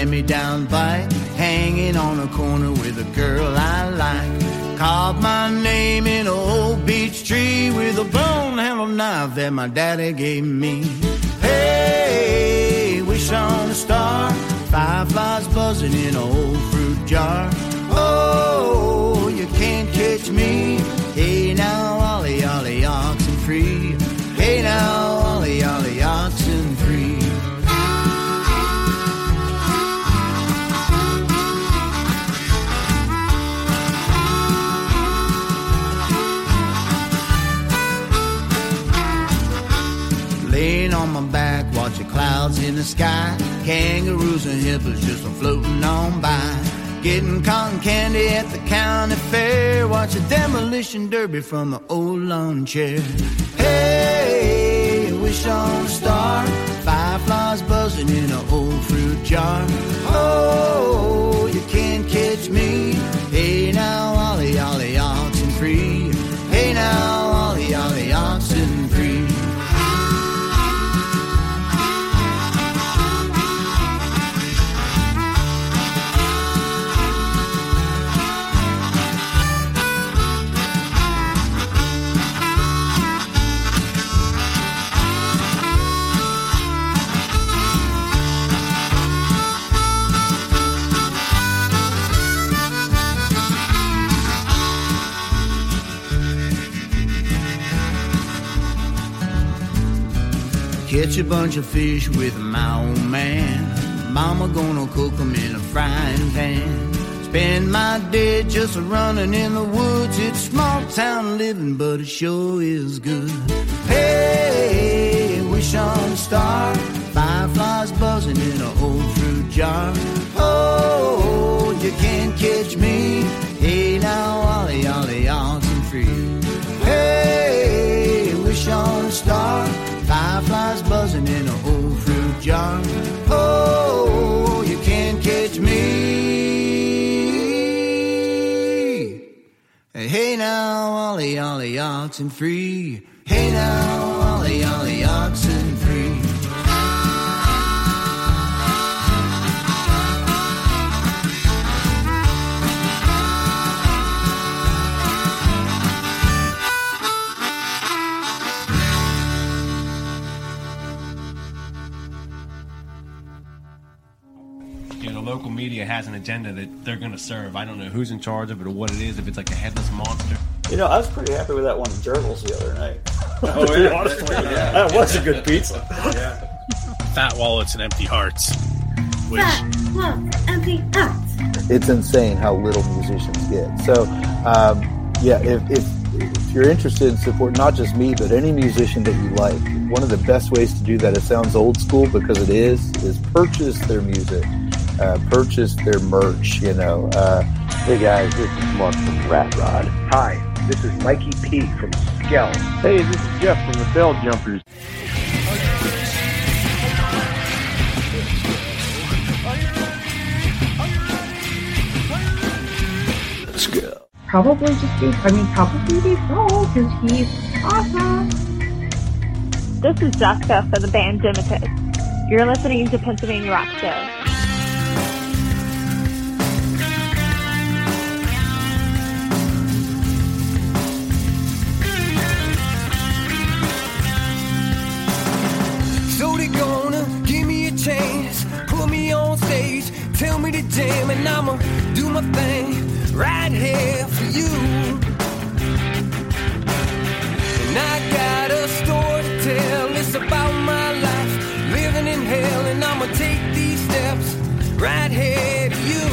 out hand-me-down bike, hanging on a corner with a girl I like. Carved my name in an old beech tree with a bone-handled knife that my daddy gave me. Hey, wish on a star, fireflies buzzing in an old fruit jar. Oh, you can't catch me. Hey now, ollie ollie oxen free. Hey now, clouds in the sky. Kangaroos and hippos just a floating on by. Getting cotton candy at the county fair. Watch a demolition derby from an old lawn chair. Hey, wish on a star. Fireflies buzzing in an old fruit jar. Oh, you can't catch me. Hey now, Catch a bunch of fish with my old man. Mama gonna cook 'em in a frying pan. Spend my day just running in the woods. It's small town living, but it sure is good. Hey, wish on a star. Fireflies buzzing in an old fruit jar. Oh, you can't catch me. Hey now, ollie ollie oxen free. Hey, wish on. Fireflies buzzing in an old fruit jar. Oh, you can't catch me. Hey now, ollie ollie oxen free. Hey now, ollie ollie oxen media has an agenda that they're going to serve. I don't know who's in charge of it or what it is. If it's like a headless monster. You know, I was pretty happy with that one Gerbils the other night. Oh, yeah. honest with you. Yeah. That was a good pizza. Fat wallets and empty hearts. Which empty out. it's insane how little musicians get. So, um, yeah, if, if if you're interested in support not just me but any musician that you like, one of the best ways to do that. It sounds old school because it is. Is purchase their music, uh, purchase their merch. You know. Uh, Hey guys, this is Mark from Rat Rod. Hi, this is Mikey P from Skell. Hey, this is Jeff from the Bell Jumpers. Probably just be, I mean, probably be Paul because he's awesome. This is Jessica for the band Dimitus. You're listening to Pennsylvania Rock Show. Tell me to jam, and I'ma do my thing right here for you. And I got a story to tell, it's about my life, living in hell, and I'ma take these steps right here to you.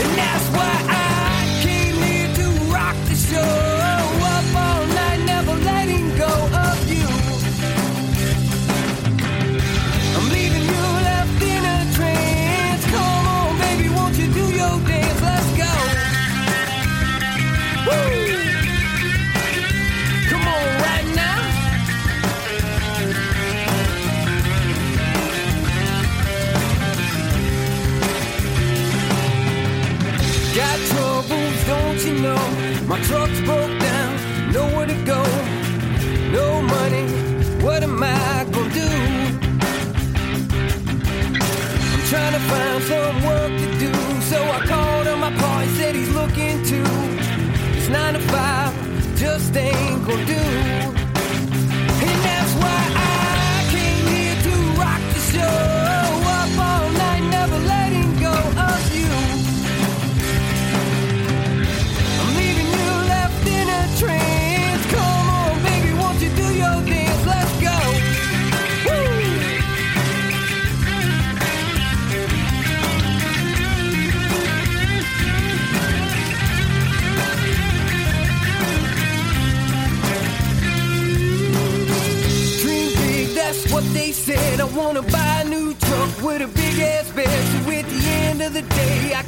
And that's why I My truck's broke down, nowhere to go. No money, what am I gonna do? I'm trying to find some work to do. So I called on my pa, he said he's looking too. It's nine to five, just ain't gonna do.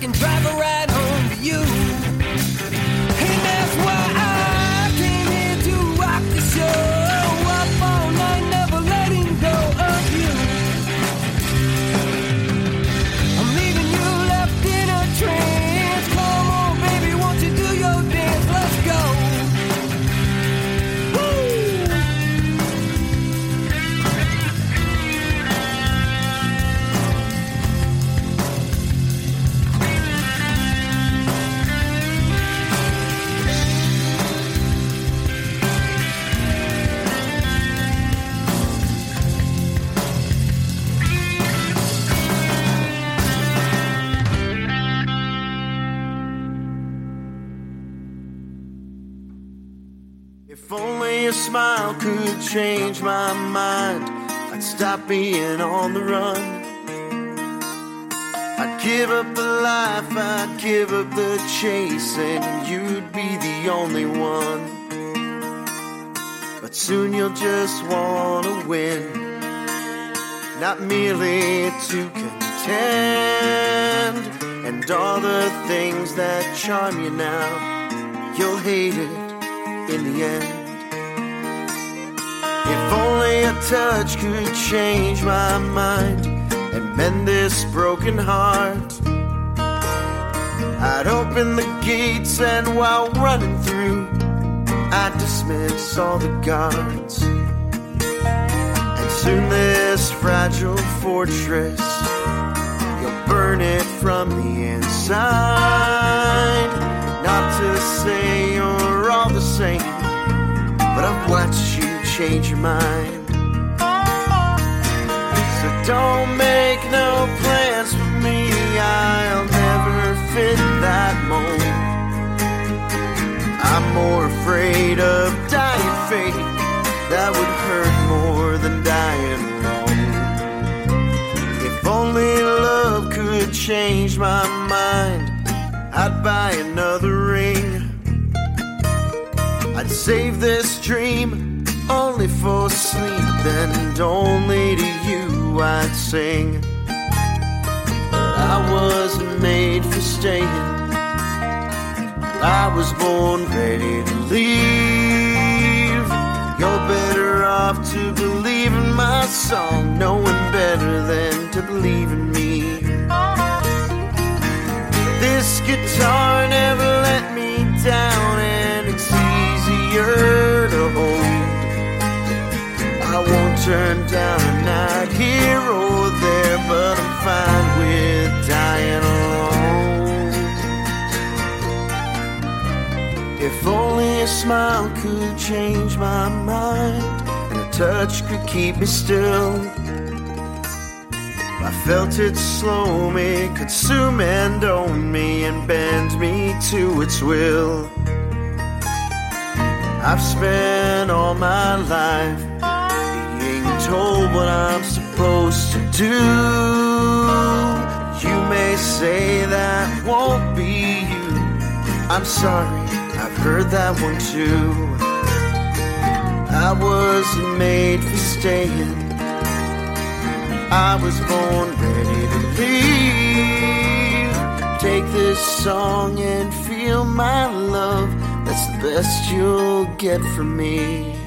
Can drive a Being on the run. I'd give up the life, I'd give up the chase, and you'd be the only one. But soon you'll just wanna win, not merely to contend. And all the things that charm you now, you'll hate it in the end. If only a touch could change my mind and mend this broken heart, I'd open the gates and while running through, I'd dismiss all the guards. And soon this fragile fortress, you'll burn it from the inside. Not to say you're all the same, but I've watched change your mind. So don't make no plans for me, I'll never fit that mold. I'm more afraid of dying fate, that would hurt more than dying alone. If only love could change my mind, I'd buy another ring. I'd save this dream only for sleep, and only to you I'd sing. But I wasn't made for staying. I was born ready to leave. You're better off to believe in my song, knowing better than to believe in me. This guitar never let me down, Turn down a night here or there, but I'm fine with dying alone. If only a smile could change my mind, and a touch could keep me still. I felt it slow me, consume and own me, and bend me to its will. I've spent all my life being told what I'm supposed to do. You may say that won't be you. I'm sorry, I've heard that one too. I wasn't made for staying. I was born ready to leave. Take this song and feel my love. That's the best you'll get from me.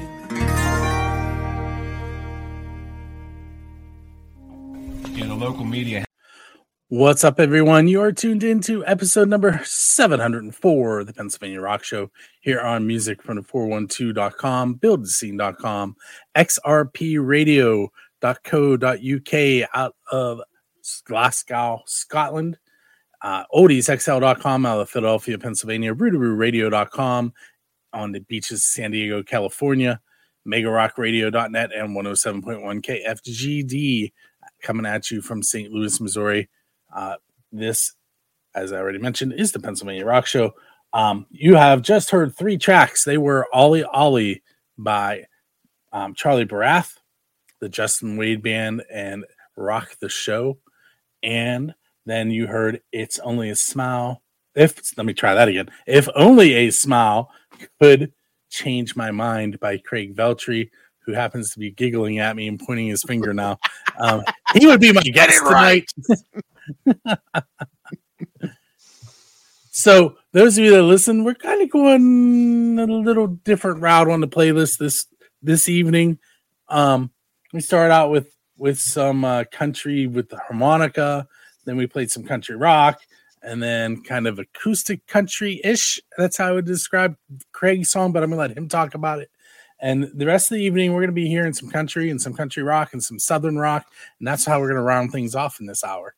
Media What's up, everyone? You are tuned into episode number 704 of the Pennsylvania Rock Show here on music from the 412.com, buildscene.com, xrpradio.co.uk out of Glasgow, Scotland. Uh, OldieSXL.com out of Philadelphia, Pennsylvania. RootarooRadio.com on the beaches of San Diego, California. MegaRockRadio.net and 107.1 KFGD coming at you from St. Louis, Missouri. Uh, this, as I already mentioned, is the Pennsylvania Rock Show. Um, you have just heard three tracks. They were Ollie Ollie by um, Charlie Barath, the Justin Wade Band, and Rock the Show. And then you heard It's Only a Smile. If, let me try that again. If Only a Smile Could Change My Mind by Craig Veltri, who happens to be giggling at me and pointing his finger now. Um, he would be my guest tonight. so those of you that listen, we're kind of going a little different route on the playlist this this evening. Um, we started out with with some uh, country with the harmonica, then we played some country rock, and then kind of acoustic country ish. That's how I would describe Craig's song, but I'm gonna let him talk about it. And the rest of the evening, we're gonna be hearing some country and some country rock and some southern rock, and that's how we're gonna round things off in this hour.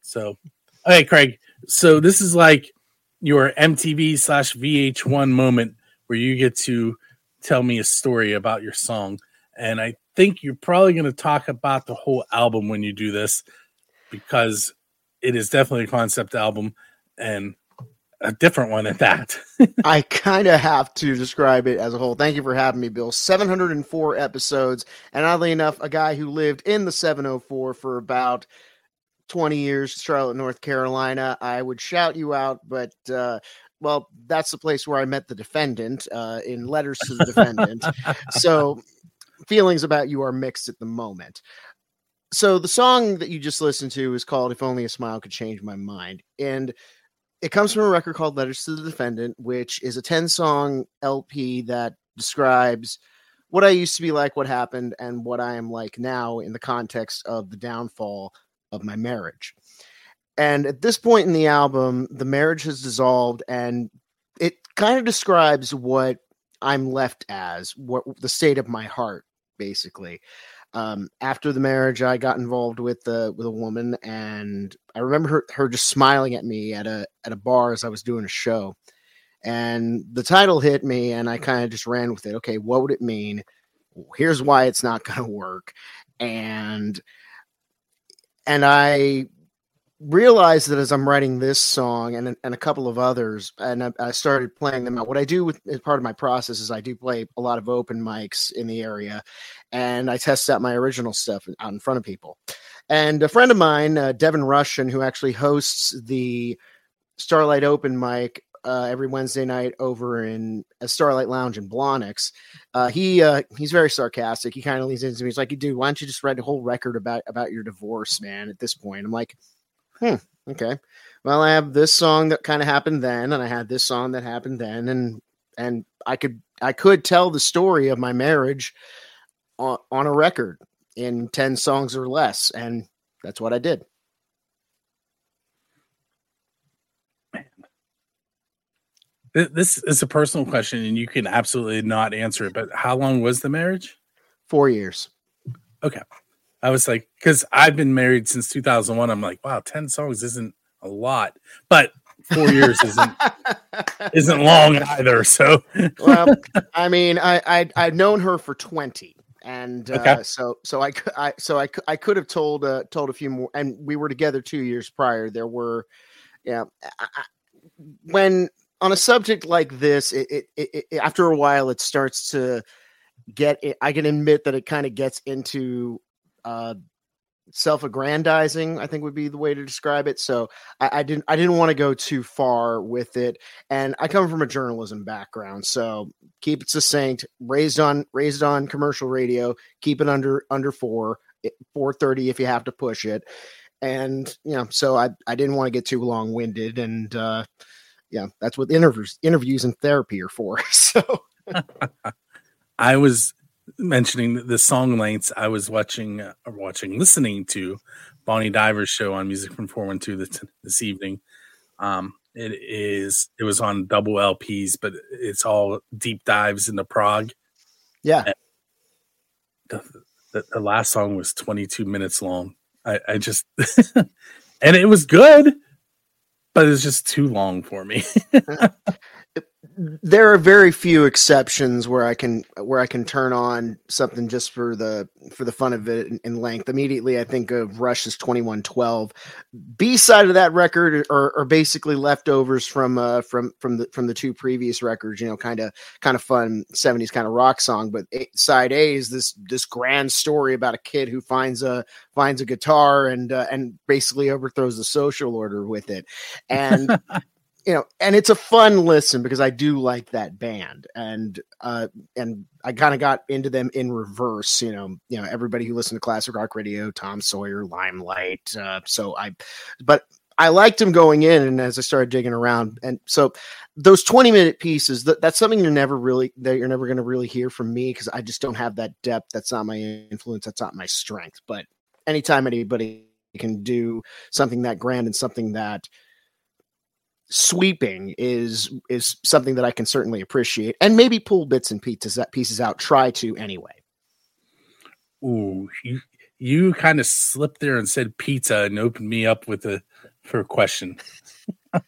So, okay, Craig. So this is like your MTV slash VH1 moment where you get to tell me a story about your song. And I think you're probably going to talk about the whole album when you do this because it is definitely a concept album and a different one at that. I kind of have to describe it as a whole. Thank you for having me, Bill. 704 episodes. And oddly enough, a guy who lived in the 704 for about 20 years, Charlotte, North Carolina. I would shout you out, but uh, well, that's the place where I met the defendant uh, in letters to the defendant. so feelings about you are mixed at the moment. So the song that you just listened to is called If Only a Smile Could Change My Mind. And it comes from a record called Letters to the Defendant, which is a 10 song LP that describes what I used to be like, what happened, and what I am like now in the context of the downfall of my marriage. And at this point in the album, the marriage has dissolved, and it kind of describes what I'm left as, what the state of my heart, basically. Um, after the marriage, I got involved with the with a woman, and I remember her, her just smiling at me at a at a bar as I was doing a show, and the title hit me, and I kind of just ran with it. Okay, what would it mean? Here's why it's not going to work, and and I realized that as I'm writing this song and and a couple of others, and I, I, started playing them out. What I do with as part of my process is I do play a lot of open mics in the area, and I test out my original stuff out in front of people. And a friend of mine, uh, Devin Russian, who actually hosts the Starlight Open mic uh, every Wednesday night over in a Starlight Lounge in Blawnox. Uh, he uh, he's very sarcastic. He kind of leans into me. He's like, "Dude, why don't you just write a whole record about about your divorce, man?" At this point, I'm like, "Hmm, okay. Well, I have this song that kind of happened then, and I had this song that happened then, and and I could I could tell the story of my marriage on, on a record in ten songs or less, and that's what I did." This is a personal question, and you can absolutely not answer it. But how long was the marriage? Four years. Okay. I was like, because I've been married since 2001. I'm like, wow, 10 songs isn't a lot, but four years isn't isn't long either. So, well, I mean, I, I I've known her for 20, and uh, okay. so so I I so I I could have told uh, told a few more, and we were together two years prior. There were, yeah, I, when on a subject like this, it, it, it, it, after a while it starts to get. I can admit that it kind of gets into uh, self-aggrandizing. I think would be the way to describe it. So I, I didn't I didn't want to go too far with it, and I come from a journalism background, so keep it succinct. Raised on raised on commercial radio. Keep it under under four. 430 if you have to push it and you know so i i didn't want to get too long winded and uh yeah, that's what interviews interviews and therapy are for. So I was mentioning the song lengths. I was watching, uh, watching, listening to Bonnie Diver's show on Music from 412 this, this evening. Um, it is, it was on double LPs, but it's all deep dives into prog. Yeah. The, the, the last song was 22 minutes long. I, I just and it was good, but it was just too long for me. there are very few exceptions where I can where I can turn on something just for the for the fun of it in, in length. Immediately, I think of Rush's Twenty One Twelve. B side of that record are, are basically leftovers from uh, from from the from the two previous records. You know, kind of kind of fun seventies kind of rock song. But side A is this this grand story about a kid who finds a finds a guitar and uh, and basically overthrows the social order with it. And you know, and it's a fun listen because I do like that band, and uh, and I kind of got into them in reverse. You know, you know, everybody who listened to classic rock radio, Tom Sawyer, Limelight. Uh, so I, but I liked him going in, and as I started digging around, and so those twenty minute pieces, that, that's something you're never really that you're never going to really hear from me because I just don't have that depth. That's not my influence. That's not my strength. But anytime anybody can do something that grand and something that sweeping is is something that I can certainly appreciate, and maybe pull bits and pieces pieces out. Try to anyway. Ooh, you you kind of slipped there and said pizza and opened me up with a for a question.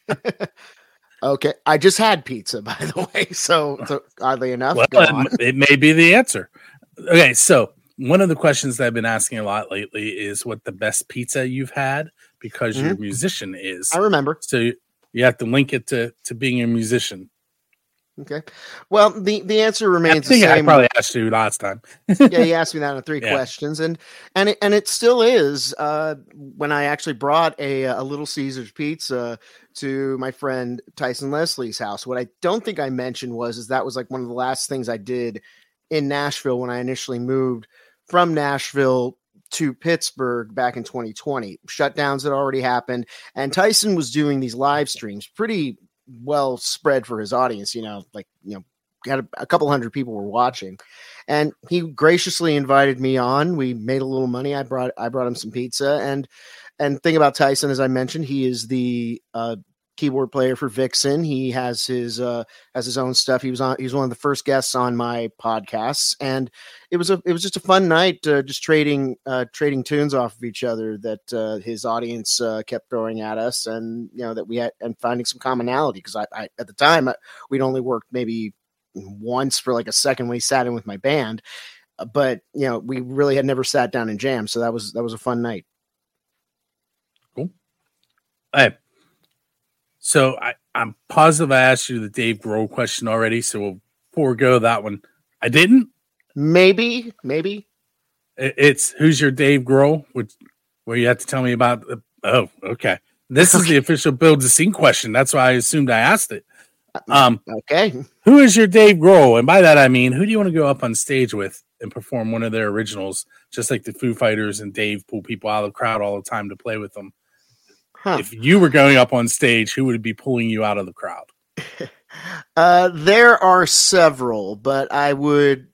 okay, I just had pizza by the way, so, so oddly enough, well, it, it may be the answer. Okay, so one of the questions that I've been asking a lot lately is what the best pizza you've had because mm-hmm. you're a musician is. I remember. So you have to link it to to being a musician. Okay. Well, the the answer remains the same. I probably asked you last time. yeah, you asked me that in three yeah. questions, and and it, and it still is. Uh, when I actually brought a a Little Caesars pizza to my friend Tyson Leslie's house, what I don't think I mentioned was is that was like one of the last things I did in Nashville when I initially moved from Nashville to Pittsburgh back in 2020. Shutdowns had already happened, and Tyson was doing these live streams pretty well spread for his audience. You know, like, you know, got a, a, couple hundred people were watching and he graciously invited me on we made a little money i brought i brought him some pizza and and thing about tyson as i mentioned he is the uh, keyboard player for Vixen. He has his uh has his own stuff. He was on he was one of the first guests on my podcasts and it was a it was just a fun night uh, just trading uh trading tunes off of each other that uh his audience uh kept throwing at us and you know that we had and finding some commonality because I, I at the time I, we'd only worked maybe once for like a second when he sat in with my band uh, but you know we really had never sat down and jammed so that was that was a fun night cool hey so I, I'm positive I asked you the Dave Grohl question already, so we'll forego that one. I didn't. Maybe, maybe. It's who's your Dave Grohl? Which where you have to tell me about. The, oh, okay. This is the official build the scene question. That's why I assumed I asked it. Uh, um, okay. Who is your Dave Grohl? And by that I mean, who do you want to go up on stage with and perform one of their originals, just like the Foo Fighters and Dave pull people out of the crowd all the time to play with them? Huh. If you were going up on stage, who would be pulling you out of the crowd? uh, there are several, but I would.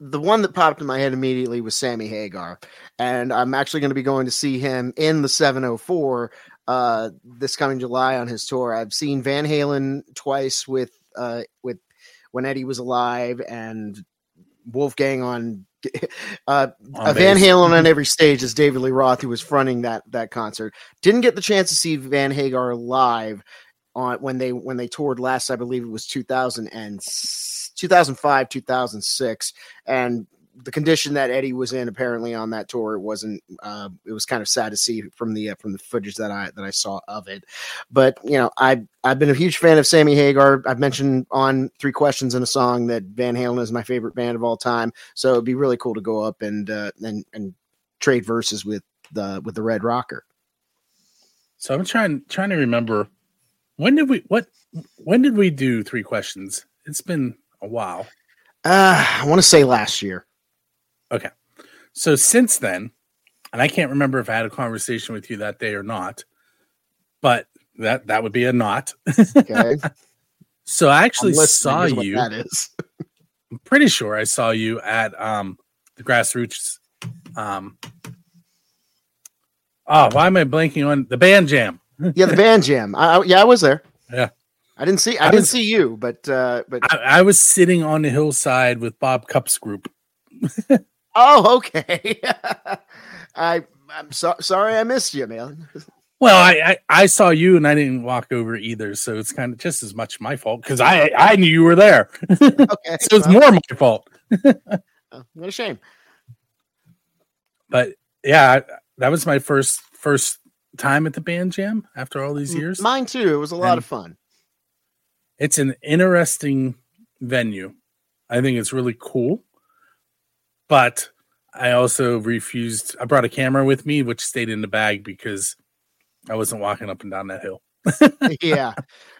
The one that popped in my head immediately was Sammy Hagar, and I'm actually going to be going to see him in the 704 uh, this coming July on his tour. I've seen Van Halen twice with uh, with when Eddie was alive, and Wolfgang on uh, Van Halen on every stage is David Lee Roth, who was fronting that that concert. Didn't get the chance to see Van Hagar live on when they when they toured last. I believe it was 2000 and 2005, 2006, and the condition that Eddie was in apparently on that tour it wasn't uh, it was kind of sad to see from the uh, from the footage that I that I saw of it. But you know I I've been a huge fan of Sammy Hagar. I've mentioned on three questions in a song that Van Halen is my favorite band of all time. So it'd be really cool to go up and uh, and and trade verses with the with the Red Rocker. So I'm trying trying to remember when did we what when did we do three questions? It's been a while. Uh, I want to say last year Okay. So since then, and I can't remember if I had a conversation with you that day or not, but that that would be a not. Okay. so I actually saw you. That is. I'm pretty sure I saw you at um the grassroots. Um. Oh, why am I blanking on the band jam? yeah, the band jam. I, yeah, I was there. Yeah. I didn't see. I, I didn't was, see you, but uh, but I, I was sitting on the hillside with Bob Cupp's group. Oh, okay. I I'm so, sorry I missed you, man. Well, I, I I saw you and I didn't walk over either, so it's kind of just as much my fault because I I knew you were there, Okay, so it's well, more my fault. oh, what a shame. But yeah, I, that was my first first time at the band jam after all these years. Mine too. It was a lot And- of fun. it's an interesting venue. I think it's really cool. But I also refused. I brought a camera with me, which stayed in the bag because I wasn't walking up and down that hill. yeah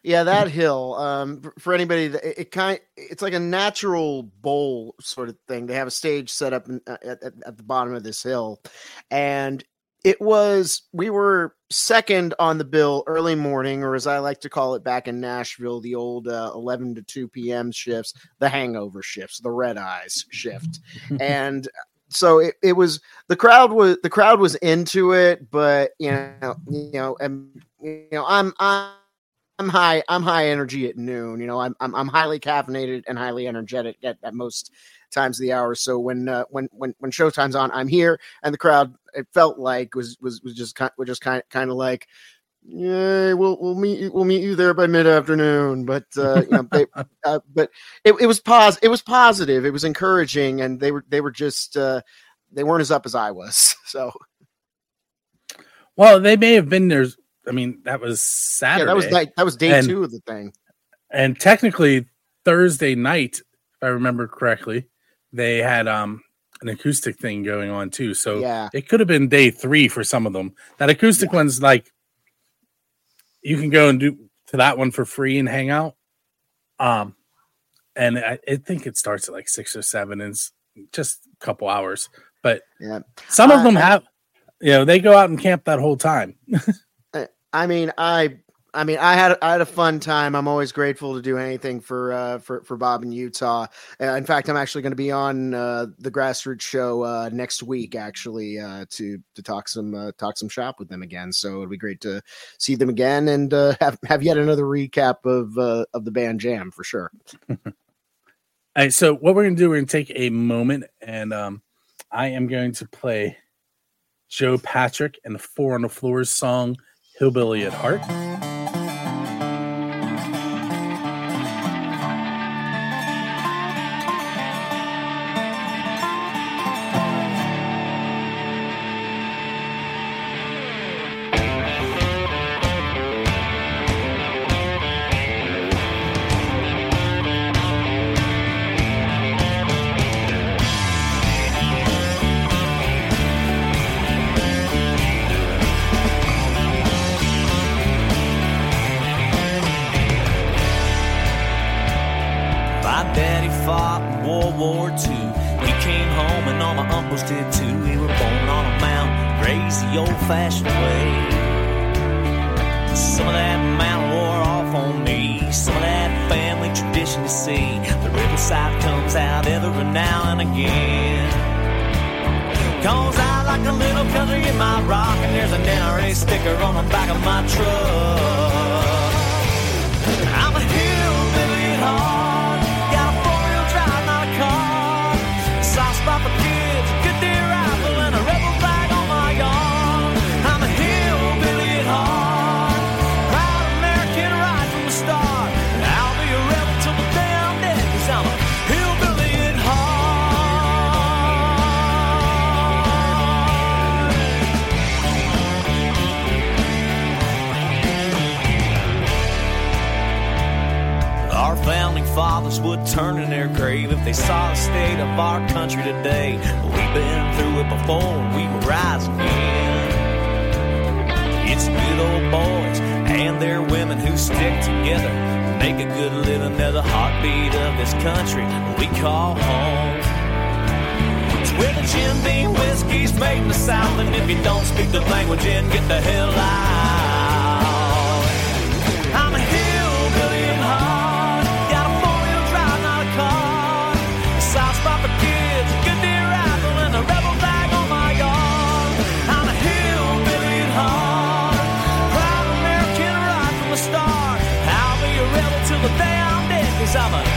yeah that hill um for- anybody that it, it kind it's like a natural bowl sort of thing they have a stage set up in, uh, at, at, at the bottom of this hill and it was we were second on the bill early morning or as i like to call it back in nashville the old uh, 11 to 2 p.m shifts the hangover shifts the red eyes shift. And so it, it was the crowd was the crowd was into it but you know you know and you know i'm i'm I'm high. I'm high energy at noon. You know, I'm I'm, I'm highly caffeinated and highly energetic at, at most times of the hour. So when uh, when when when showtime's on, I'm here, and the crowd it felt like was was was just kind was just kind kind of like, yeah, we'll we'll meet you, we'll meet you there by mid afternoon. But uh, you know, they, uh, but it, it was pos it was positive. It was encouraging, and they were they were just uh, they weren't as up as I was. So Well, they may have been there. I mean, that was Saturday. yeah, that was like that was day And- two of the thing. and technically Thursday night, if I remember correctly, they had um an acoustic thing going on too. So Yeah. it could have been day three for some of them. That acoustic one's like you can go and do to that one for free and hang out. Um, and I, I think it starts at like six or seven, and just a couple hours. But Yeah. some of I- them have, you know, they go out and camp that whole time. I mean, I I mean, I had I had a fun time. I'm always grateful to do anything for uh, for for Bob in Utah. Uh, in fact, I'm actually going to be on uh, the Grassroots show uh, next week, actually, uh, to to talk some uh, talk some shop with them again. So it'd be great to see them again and uh, have have yet another recap of uh, of the band jam for sure. All right, so what we're gonna do, we're gonna take a moment, and um, I am going to play Joe Patrick and the Four on the Floors song "Hillbilly at Heart." Sticker on the of our country today. We've been through it before, we will rise again. It's good old boys and their women who stick together, make a good living. They're the heartbeat of this country we call home. It's where the Jim Beam whiskey's made in the South, and if you don't speak the language, then get the hell out. I'm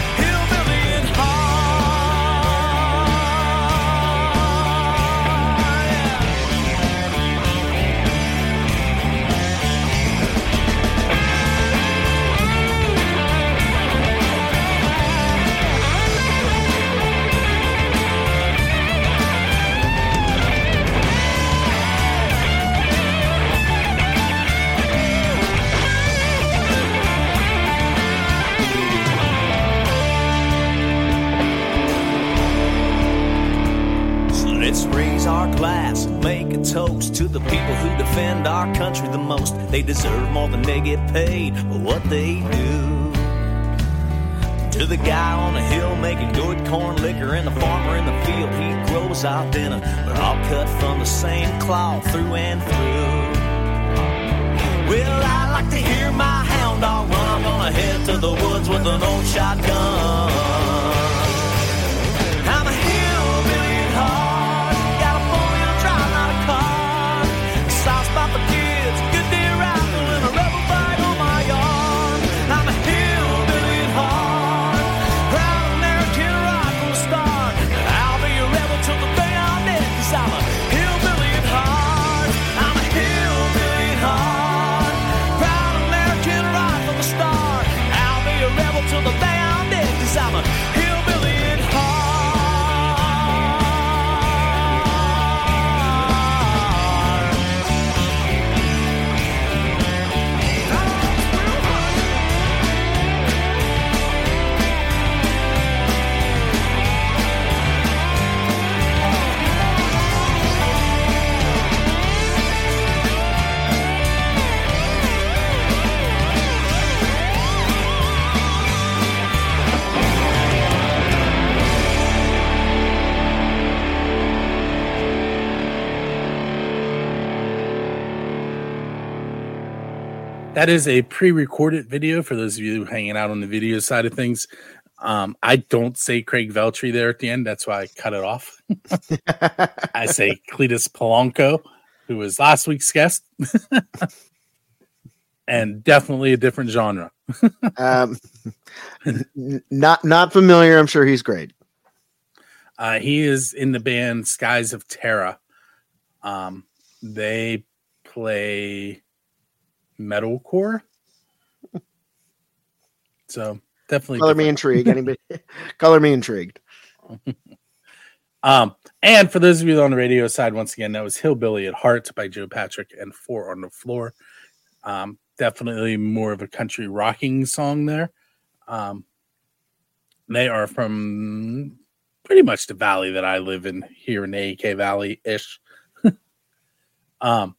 They deserve more than they get paid for what they do. To the guy on the hill making good corn liquor and the farmer in the field, he grows our dinner. We're all cut from the same cloth through and through. Well, I like to hear my hound dog run. I'm gonna head to the woods with an old shotgun. That is a pre-recorded video for those of you hanging out on the video side of things. Um, I don't say Craig Veltri there at the end. That's why I cut it off. I say Cletus Polanco, who was last week's guest, and definitely a different genre. um, n- not not familiar. I'm sure he's great. Uh, he is in the band Skies of Terra. Um, they play metalcore. So definitely Color me intrigued. Anybody? color me intrigued. Um, and for those of you on the radio side, once again, that was Hillbilly at Heart by Joe Patrick and Four on the Floor. Um, definitely more of a country rocking song there. Um, they are from pretty much the valley that I live in here in the AK Valley ish. um,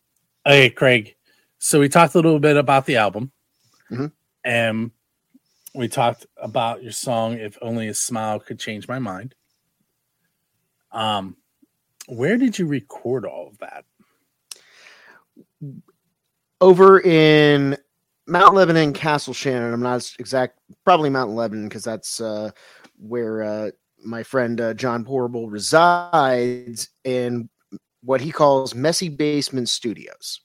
okay, Craig. So we talked a little bit about the album, Mhm. and we talked about your song "If Only a Smile Could Change My Mind." Um, where did you record all of that? Over in Mount Lebanon, Castle Shannon. I'm not exact. Probably Mount Lebanon because that's uh, where uh, my friend uh, John Porble resides in what he calls messy basement studios.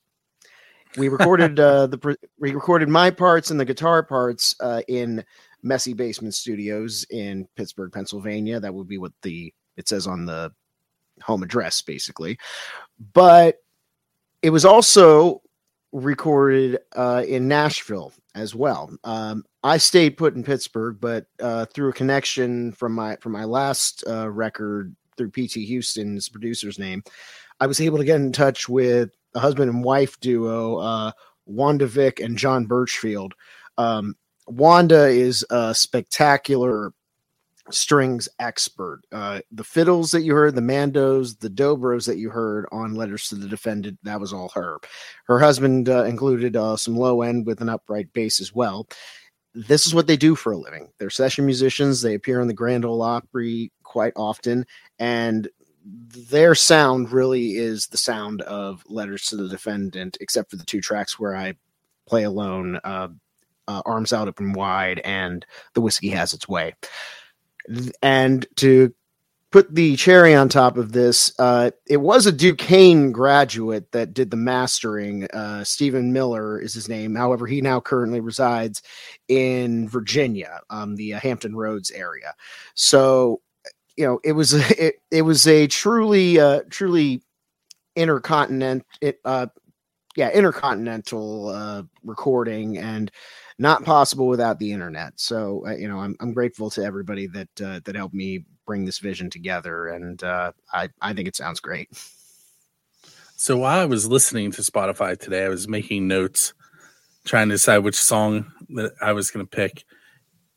We recorded uh, the pre- we recorded my parts and the guitar parts uh, in messy basement studios in Pittsburgh, Pennsylvania. That would be what the it says on the home address, basically. But it was also recorded uh, in Nashville as well. Um, I stayed put in Pittsburgh, but uh, through a connection from my from my last uh, record through PT Houston's producer's name, I was able to get in touch with a husband and wife duo, uh, Wanda Vick and John Birchfield. Um, Wanda is a spectacular strings expert. Uh, the fiddles that you heard, the mandos, the dobros that you heard on Letters to the Defendant, that was all her. Her husband uh, included uh, some low end with an upright bass as well. This is what they do for a living. They're session musicians. They appear on the Grand Ole Opry quite often, and their sound really is the sound of Letters to the Defendant, except for the two tracks where I play alone. Uh, uh, arms out open wide and the whiskey has its way and to put the cherry on top of this, uh, it was a Duquesne graduate that did the mastering. Uh, Stephen Miller is his name. However, he now currently resides in Virginia, um, the uh, Hampton Roads area. So, you know, it was a, it, it was a truly uh, truly intercontinental, it, uh, yeah, intercontinental uh, recording and not possible without the internet. So uh, you know, I'm I'm grateful to everybody that uh, that helped me bring this vision together, and uh, I I think it sounds great. So while I was listening to Spotify today, I was making notes, trying to decide which song that I was going to pick.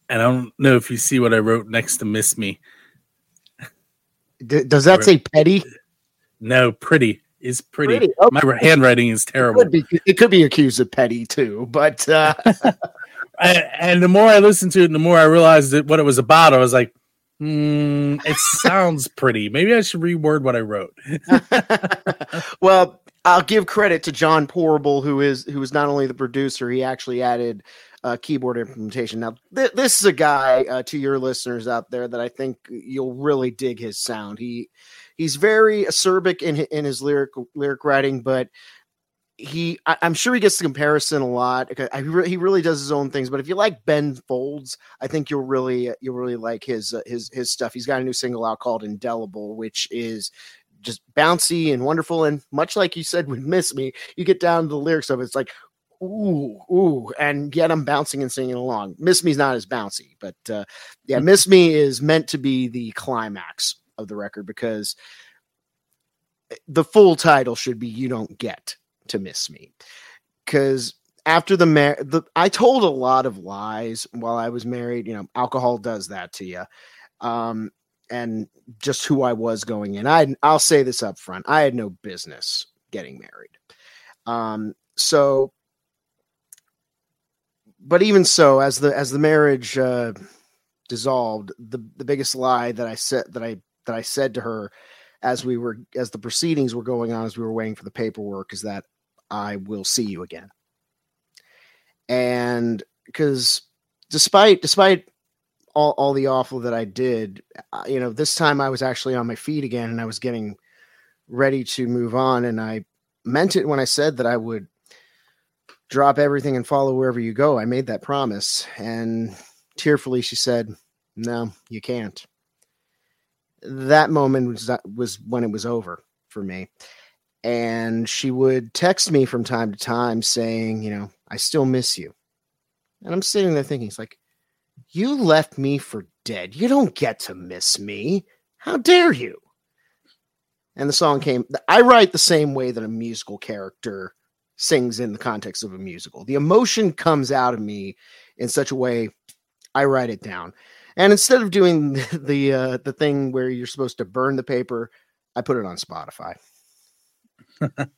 And I don't know if you see what I wrote next to "Miss Me." D- does that Or- say petty? No, pretty. is pretty. Pretty, okay. My handwriting is It terrible. could be, it could be accused of petty too, but uh, and, the more I listened to it, the more I realized that what it was about. I was like, hmm, it sounds pretty. Maybe I should reword what I wrote. well, I'll give credit to John Porable, who is who is not only the producer, he actually added uh, keyboard implementation. Now, th- this is a guy uh, to your listeners out there that I think you'll really dig his sound. He he's very acerbic in in his lyric lyric writing, but he I, I'm sure he gets the comparison a lot. I he really does his own things. But if you like Ben Folds, I think you'll really you'll really like his uh, his his stuff. He's got a new single out called Indelible, which is just bouncy and wonderful. And much like you said with Miss Me, you get down to the lyrics of it, it's like, ooh, ooh, and yet I'm bouncing and singing along. Miss Me's not as bouncy, but uh, yeah, Miss Me is meant to be the climax of the record because the full title should be You Don't Get to Miss Me. Because after the, mar- the I told a lot of lies while I was married. You know, alcohol does that to you. Um, and just who I was going in. I I'll say this up front. I had no business getting married. Um so but even so as the as the marriage uh dissolved, the the biggest lie that I said that I that I said to her as we were as the proceedings were going on as we were waiting for the paperwork is that I will see you again. And because despite despite all, all the awful that I did, uh, you know, this time I was actually on my feet again and I was getting ready to move on. And I meant it when I said that I would drop everything and follow wherever you go. I made that promise. And tearfully, she said, No, you can't. That moment was, uh, was when it was over for me. And she would text me from time to time saying, You know, I still miss you. And I'm sitting there thinking, it's like, you left me for dead. You don't get to miss me. How dare you? And the song came. I write the same way that a musical character sings in the context of a musical. The emotion comes out of me in such a way I write it down. And instead of doing the uh, the thing where you're supposed to burn the paper, I put it on Spotify.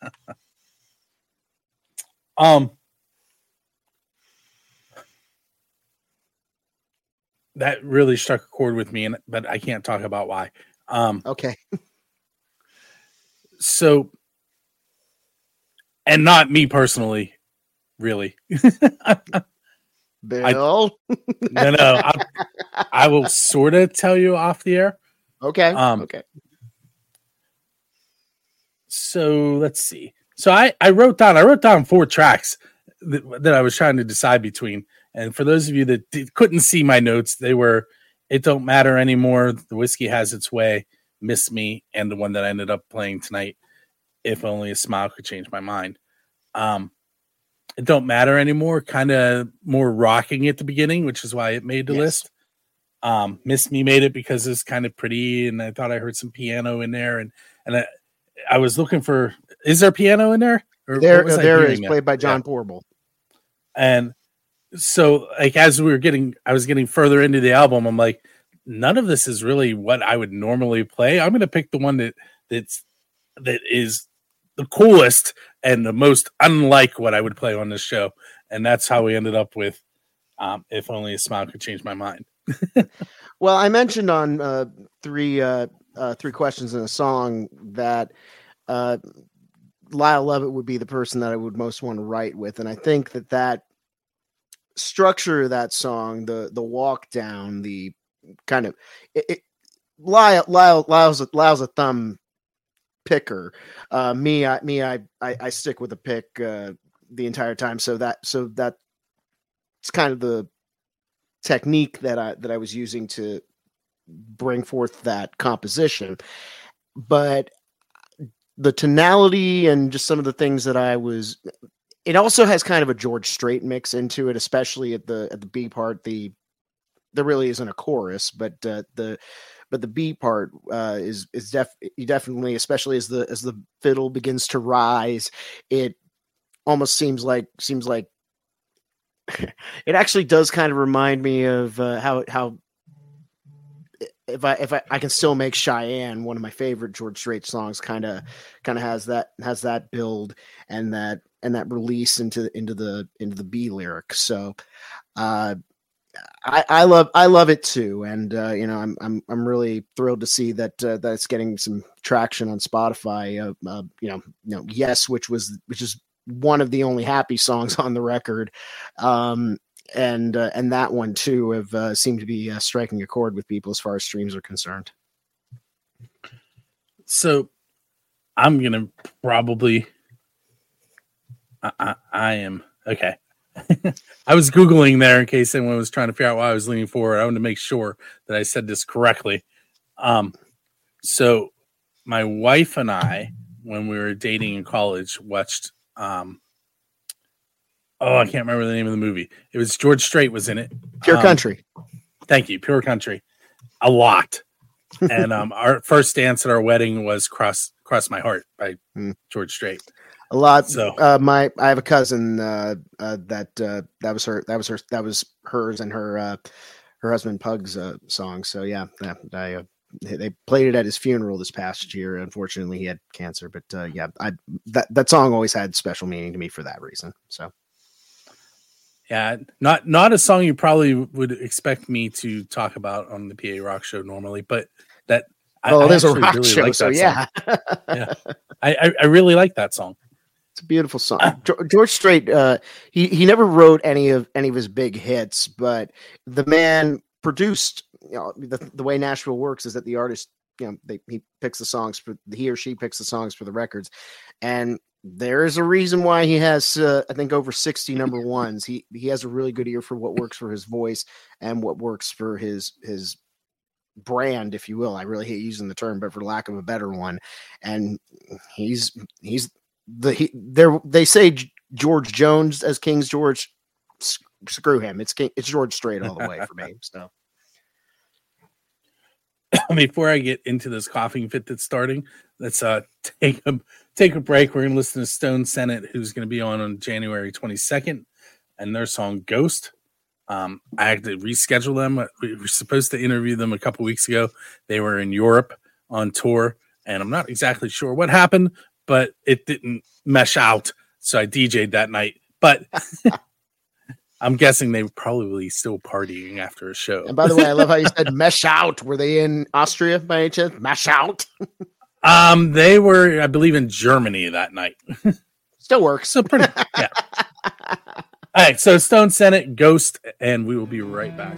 Um, that really struck a chord with me, and but I can't talk about why. Um, okay. so, and not me personally, really. Bill, no, no, I, I will sort of tell you off the air. Okay. Um, okay. So let's see. So I I wrote down I wrote down four tracks that, that I was trying to decide between. And for those of you that did, couldn't see my notes, they were "It Don't Matter Anymore," "The Whiskey Has Its Way," "Miss Me," and the one that I ended up playing tonight, "If Only a Smile Could Change My Mind." Um, it don't matter anymore. Kind of more rocking at the beginning, which is why it made the Yes. list. Um, "Miss Me" made it because it's kind of pretty, and I thought I heard some piano in there, and and I, I was looking for is there piano in there? Or There, there is played by Yeah John Porble. and so like as we were getting i was getting further into the album i'm like none of this is really what i would normally play i'm going to pick the one that that's that is the coolest and the most unlike what i would play on this show. And that's how we ended up with um, if only a smile could change my mind. Well, I mentioned on uh, three uh, uh, three questions in a song that uh, Lyle Lovett would be the person that I would most want to write with, and I think that that structure of that song, the the walk down, the kind of it, it, Lyle Lyle Lyle's Lyle's a thumb picker. Uh, me, I me, I, I I stick with a pick uh, the entire time. So that so that it's kind of the technique that I that I was using to bring forth that composition. But the tonality and just some of the things that I was it also has kind of a George Strait mix into it, especially at the at the B part. The there really isn't a chorus, but uh, the but the B part uh, is is def definitely, especially as the as the fiddle begins to rise, it almost seems like seems like it actually does kind of remind me of uh, how how if I if I, I can still make Cheyenne one of my favorite George Strait songs, kind of kind of has that has that build and that and that release into into the into the B lyric. So uh I, I love I love it too, and uh, you know I'm I'm I'm really thrilled to see that uh, that it's getting some traction on Spotify. Uh, uh, you know, you know, yes, which was which is one of the only happy songs on the record, um, and uh, and that one too have uh, seemed to be striking a chord with people as far as streams are concerned. So I'm gonna probably. I, I, I am okay. I was googling there in case anyone was trying to figure out why I was leaning forward. I wanted to make sure that I said this correctly. Um, so my wife and I, when we were dating in college, watched. Um, oh, I can't remember the name of the movie. It was George Strait was in it. Pure Um, Country. Thank you, Pure Country. A lot. and um, our first dance at our wedding was "Cross Cross My Heart" by George Strait. A lot. So- uh, my I have a cousin uh, uh, that uh, that was her that was her that was hers and her uh, her husband Pug's uh, song. So yeah, that, I uh, they played it at his funeral this past year. Unfortunately, he had cancer, but uh, yeah, I that that song always had special meaning to me for that reason. So Yeah, not not a song you probably would expect me to talk about on the PA Rock Show normally, but that Well, it is a rock show, so yeah. yeah, I, I I really like that song. It's a beautiful song. George Strait, uh, he he never wrote any of any of his big hits, but the man produced. You know, the the way Nashville works is that the artist, you know, they, he picks the songs for he or she picks the songs for the records, and there is a reason why he has, uh, I think, over sixty number ones. He he has a really good ear for what works for his voice and what works for his his brand, if you will. I really hate using the term, but for lack of a better one, and he's he's the he there they say George Jones as King's George. Screw him. It's King, it's George Strait all the way for me. So Before I get into this coughing fit that's starting, let's uh take a take a break. We're gonna listen to Stone Senate, who's gonna be on on January twenty second, and their song "Ghost." Um, I had to reschedule them. We were supposed to interview them a couple weeks ago. They were in Europe on tour, and I'm not exactly sure what happened, but it didn't mesh out. So I DJ'd that night. But I'm guessing they were probably still partying after a show. and by the way, I love how you said mesh out. Were they in Austria by any chance? Mesh out. Um, they were, I believe, in Germany that night. Still works. So pretty, yeah. All right, so Stone Senate, Ghost, and we will be right back.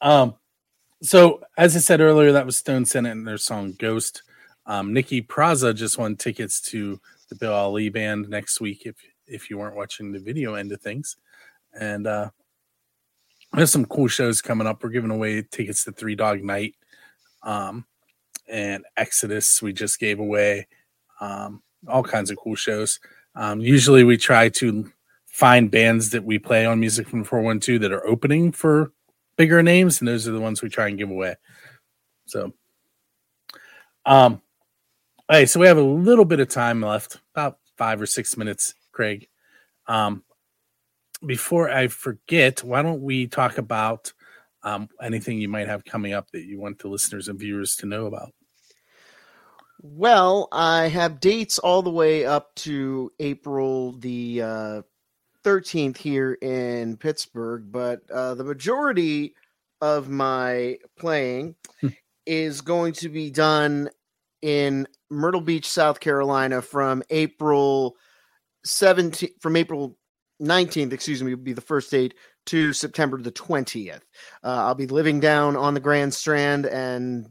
Um, so as I said earlier, that was Stone Senate and their song Ghost. Um, Nikki Praza just won tickets to the Bill Ali band next week. If if you weren't watching the video end of things, and uh, there's some cool shows coming up. We're giving away tickets to Three Dog Night, um, and Exodus. We just gave away um, all kinds of cool shows. Um, usually, we try to find bands that we play on Music from 412 that are opening for bigger names, and those are the ones we try and give away. So, um, hey, so we have a little bit of time left, about five or six minutes, Craig. Um, before I forget, why don't we talk about um, anything you might have coming up that you want the listeners and viewers to know about? Well, I have dates all the way up to April the uh, 13th here in Pittsburgh, but uh, the majority of my playing is going to be done in Myrtle Beach, South Carolina from April 17th, from April 19th, excuse me, would be the first date to September the 20th. Uh, I'll be living down on the Grand Strand and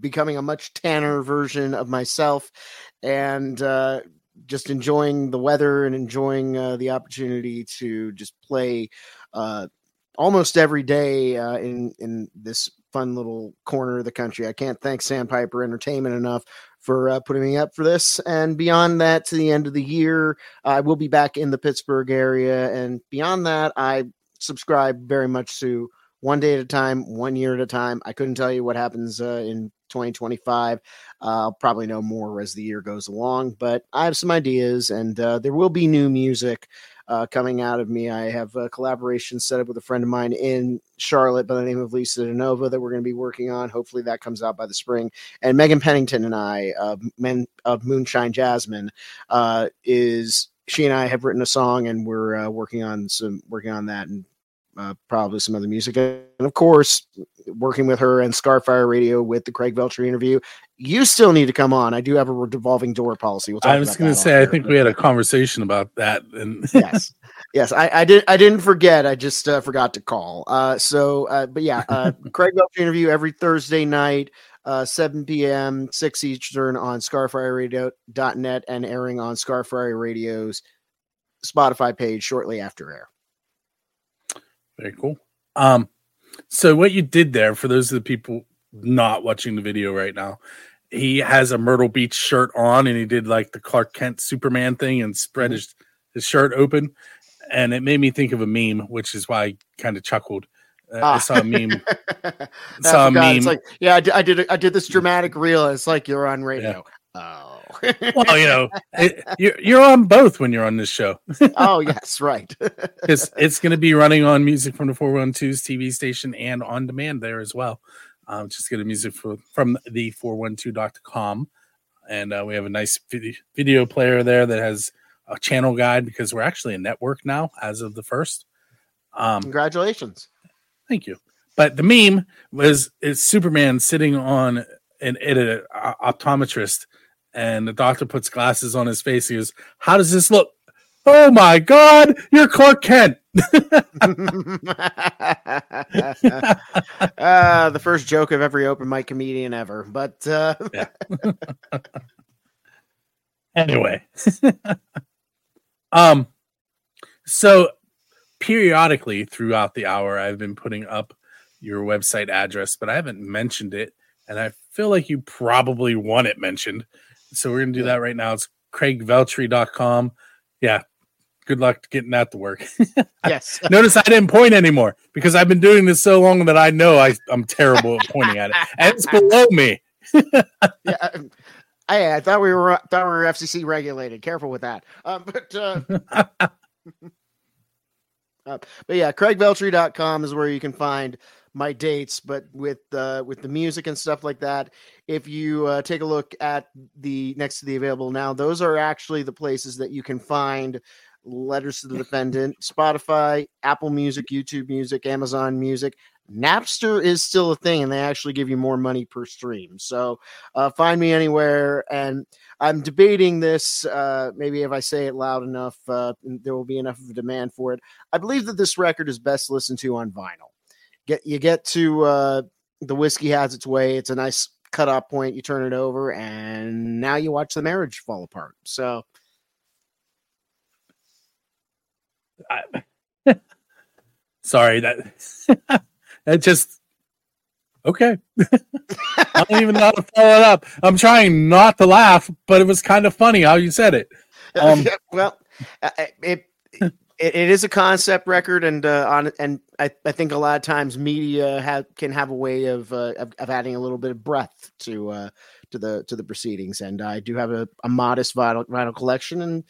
becoming a much tanner version of myself and uh, just enjoying the weather and enjoying uh, the opportunity to just play uh, almost every day uh, in in this fun little corner of the country. I can't thank Sandpiper Entertainment enough for uh, putting me up for this. And beyond that, to the end of the year, I will be back in the Pittsburgh area. And beyond that, I subscribe very much to one day at a time, one year at a time. I couldn't tell you what happens uh, in 2025. Uh, I'll probably know more as the year goes along, but I have some ideas, and uh, there will be new music uh, coming out of me. I have a collaboration set up with a friend of mine in Charlotte by the name of Lisa DeNova that we're going to be working on. Hopefully, that comes out by the spring. And Megan Pennington and I, Men of Moonshine Jasmine, uh, is she and I have written a song, and we're uh, working on some working on that and uh, probably some other music. And of course, working with her and Scarfire Radio with the Craig Veltri interview. You still need to come on. I do have a revolving door policy. We'll I was going to say, I think but- we had a conversation about that. And yes, yes, I, I did. I didn't forget. I just uh, forgot to call. Uh, so, uh, but yeah, uh, Craig Veltri interview every Thursday night, uh, 7 p.m., 6 Eastern on ScarFireRadio.net and airing on Scarfire Radio's Spotify page shortly after air. Very cool. Um, so what you did there, for those of the people not watching the video right now, he has a Myrtle Beach shirt on, and he did like the Clark Kent Superman thing and spread his his shirt open, and it made me think of a meme, which is why I kind of chuckled. Uh, I saw a meme. I saw a meme. It's like, yeah, I did, I did. I did this dramatic reel. It's like you're on radio. Oh, well, you know, it, you're you're on both when you're on this show. oh yes, right. it's it's going to be running on music from the 412's TV station and on demand there as well. Um, just get a music for, from the 412.com. And uh, we have a nice video, video player there that has a channel guide because we're actually a network now as of the first. Um, Congratulations. Thank you. But the meme was is Superman sitting on an at an optometrist, and the doctor puts glasses on his face. He goes, "How does this look?" Oh my God, you're Clark Kent. uh, the first joke of every open mic comedian ever. But uh... anyway, um, so periodically throughout the hour, I've been putting up your website address, but I haven't mentioned it, and I feel like you probably want it mentioned. So we're gonna do that right now. It's craigveltri.com. Yeah. Good luck getting that to work. Yes. Notice I didn't point anymore because I've been doing this so long that I know I, I'm terrible at pointing at it. And it's below me. yeah, um, I, I thought we were thought we were FCC regulated. Careful with that. Um, but uh, uh, but yeah, craigveltri.com is where you can find my dates but with uh with the music and stuff like that if you uh, take a look at the next to the available now those are actually the places that you can find letters to the defendant spotify apple music youtube music amazon music. Napster is still a thing and they actually give you more money per stream. So uh, find me anywhere and i'm debating this uh, maybe if i say it loud enough uh, there will be enough of a demand for it. I believe that this record is best listened to on vinyl get you get to uh, the whiskey has its way. It's a nice cutoff point. You turn it over, and now you watch the marriage fall apart. So, I, sorry that that just okay. I don't even know how to follow it up. I'm trying not to laugh, but it was kind of funny how you said it. Um, well, uh, it, it it is a concept record, and uh, on and I, I think a lot of times media have can have a way of, uh, of, of adding a little bit of breath to uh, to the to the proceedings. And I do have a, a modest vinyl, vinyl collection, and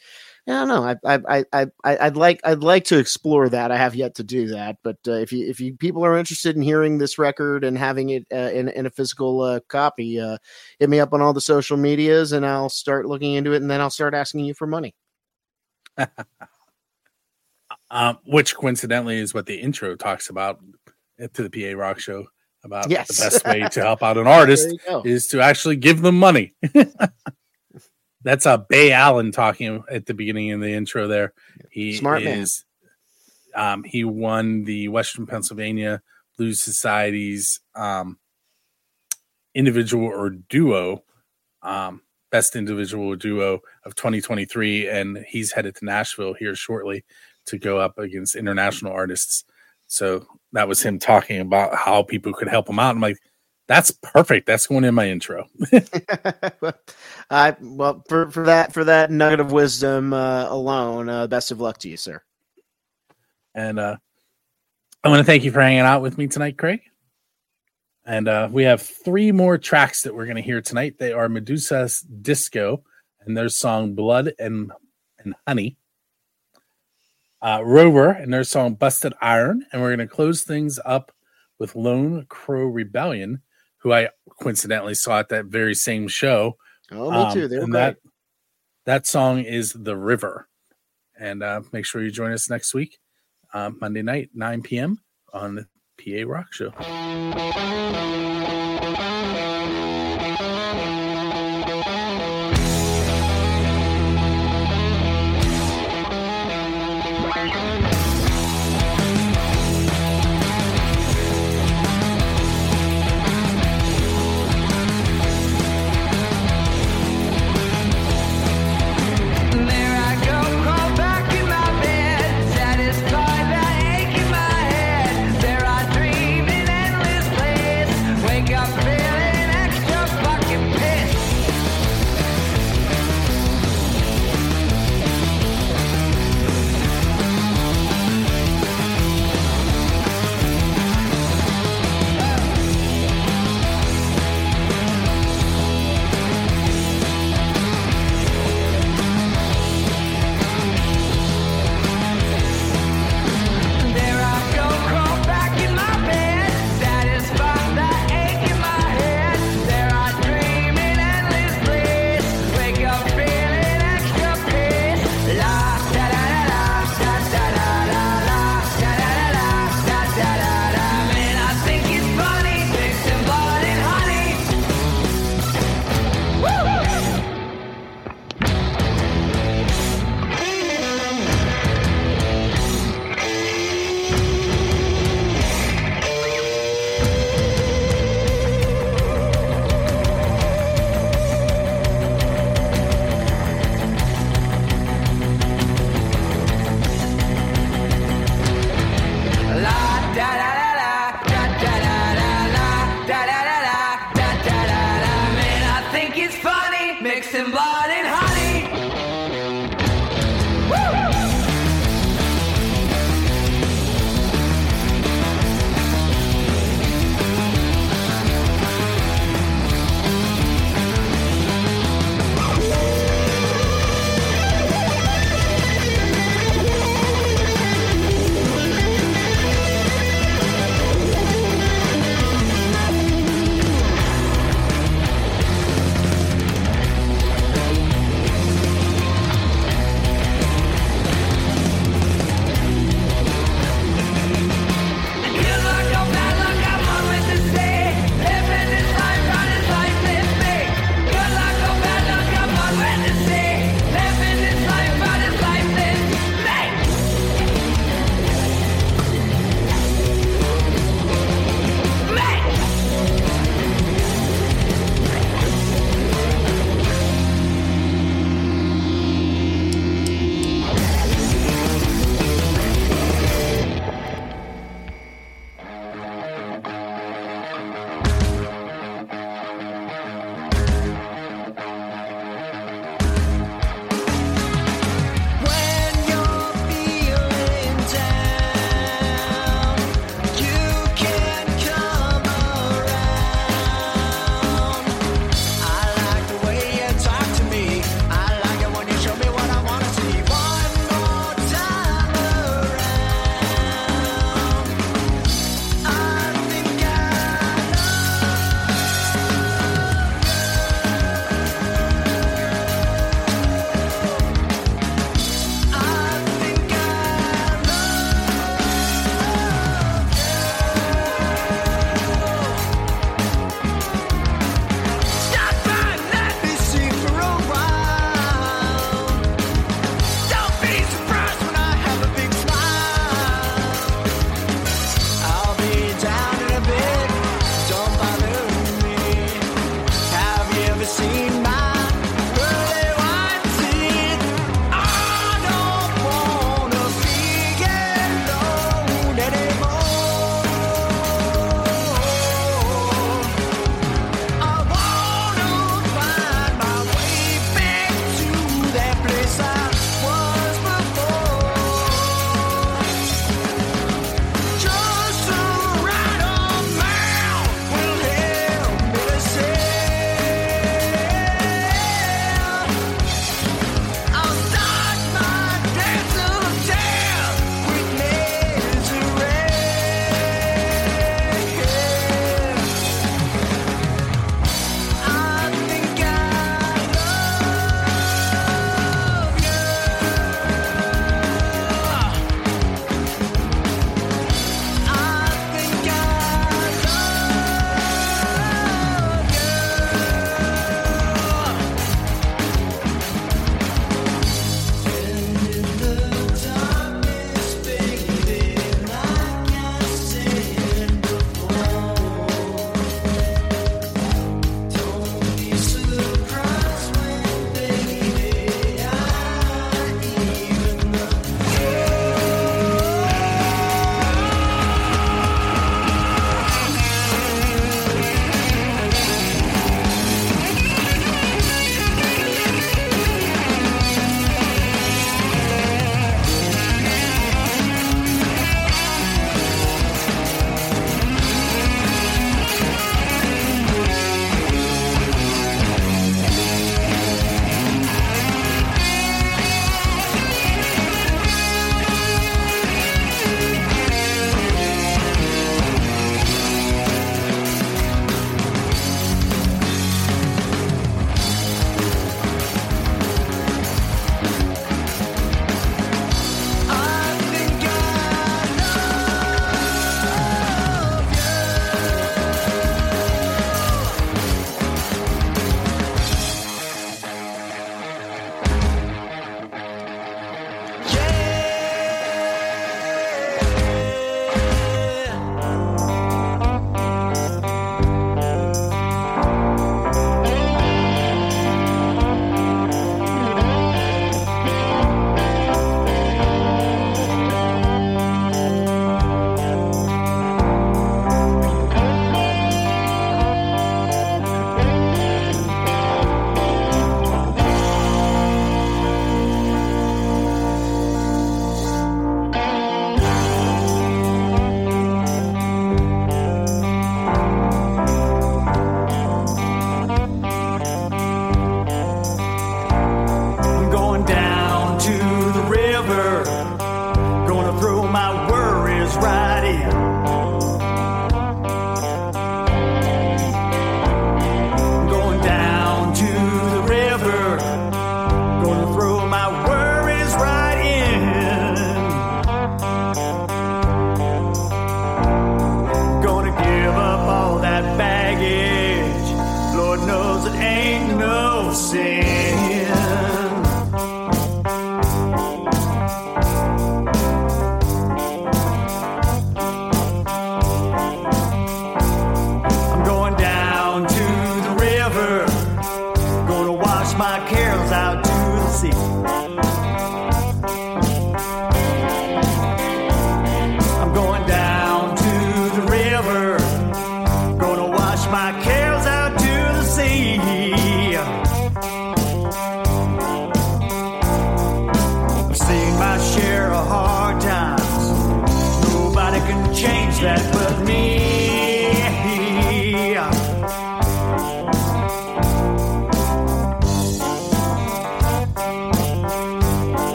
I don't know. I I I I I'd like I'd like to explore that. I have yet to do that, but uh, if you if you people are interested in hearing this record and having it uh, in in a physical uh, copy, uh, hit me up on all the social medias, and I'll start looking into it, and then I'll start asking you for money. um, which coincidentally is what the intro talks about to the PA Rock Show about Yes. the best way to help out an artist There you go. is to actually give them money. That's uh, Bay Allen talking at the beginning of the intro there. He Smart man. um, he won the Western Pennsylvania Blues Society's um, individual or duo, um, best individual or duo of 2023. And he's headed to Nashville here shortly to go up against international artists. So that was him talking about how people could help him out. I'm like, that's perfect. That's going in my intro. I well for for that for that nugget of wisdom uh, alone. Uh, best of luck to you, sir. And uh, I want to thank you for hanging out with me tonight, Craig. And uh, we have three more tracks that we're going to hear tonight. They are Medusa's Disco and their song Blood and, and Honey. Uh, Rover and their song Busted Iron. And we're going to close things up with Lone Crow Rebellion, who I coincidentally saw at that very same show. Oh, me too. They were great. that, that song is The River. And uh, make sure you join us next week, uh, Monday night, 9 p.m. on the PA Rock Show.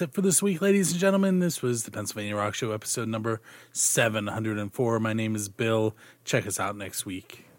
That's it for this week, ladies and gentlemen. This was the Pennsylvania Rock Show, episode number 704. My name is Bill. Check us out next week.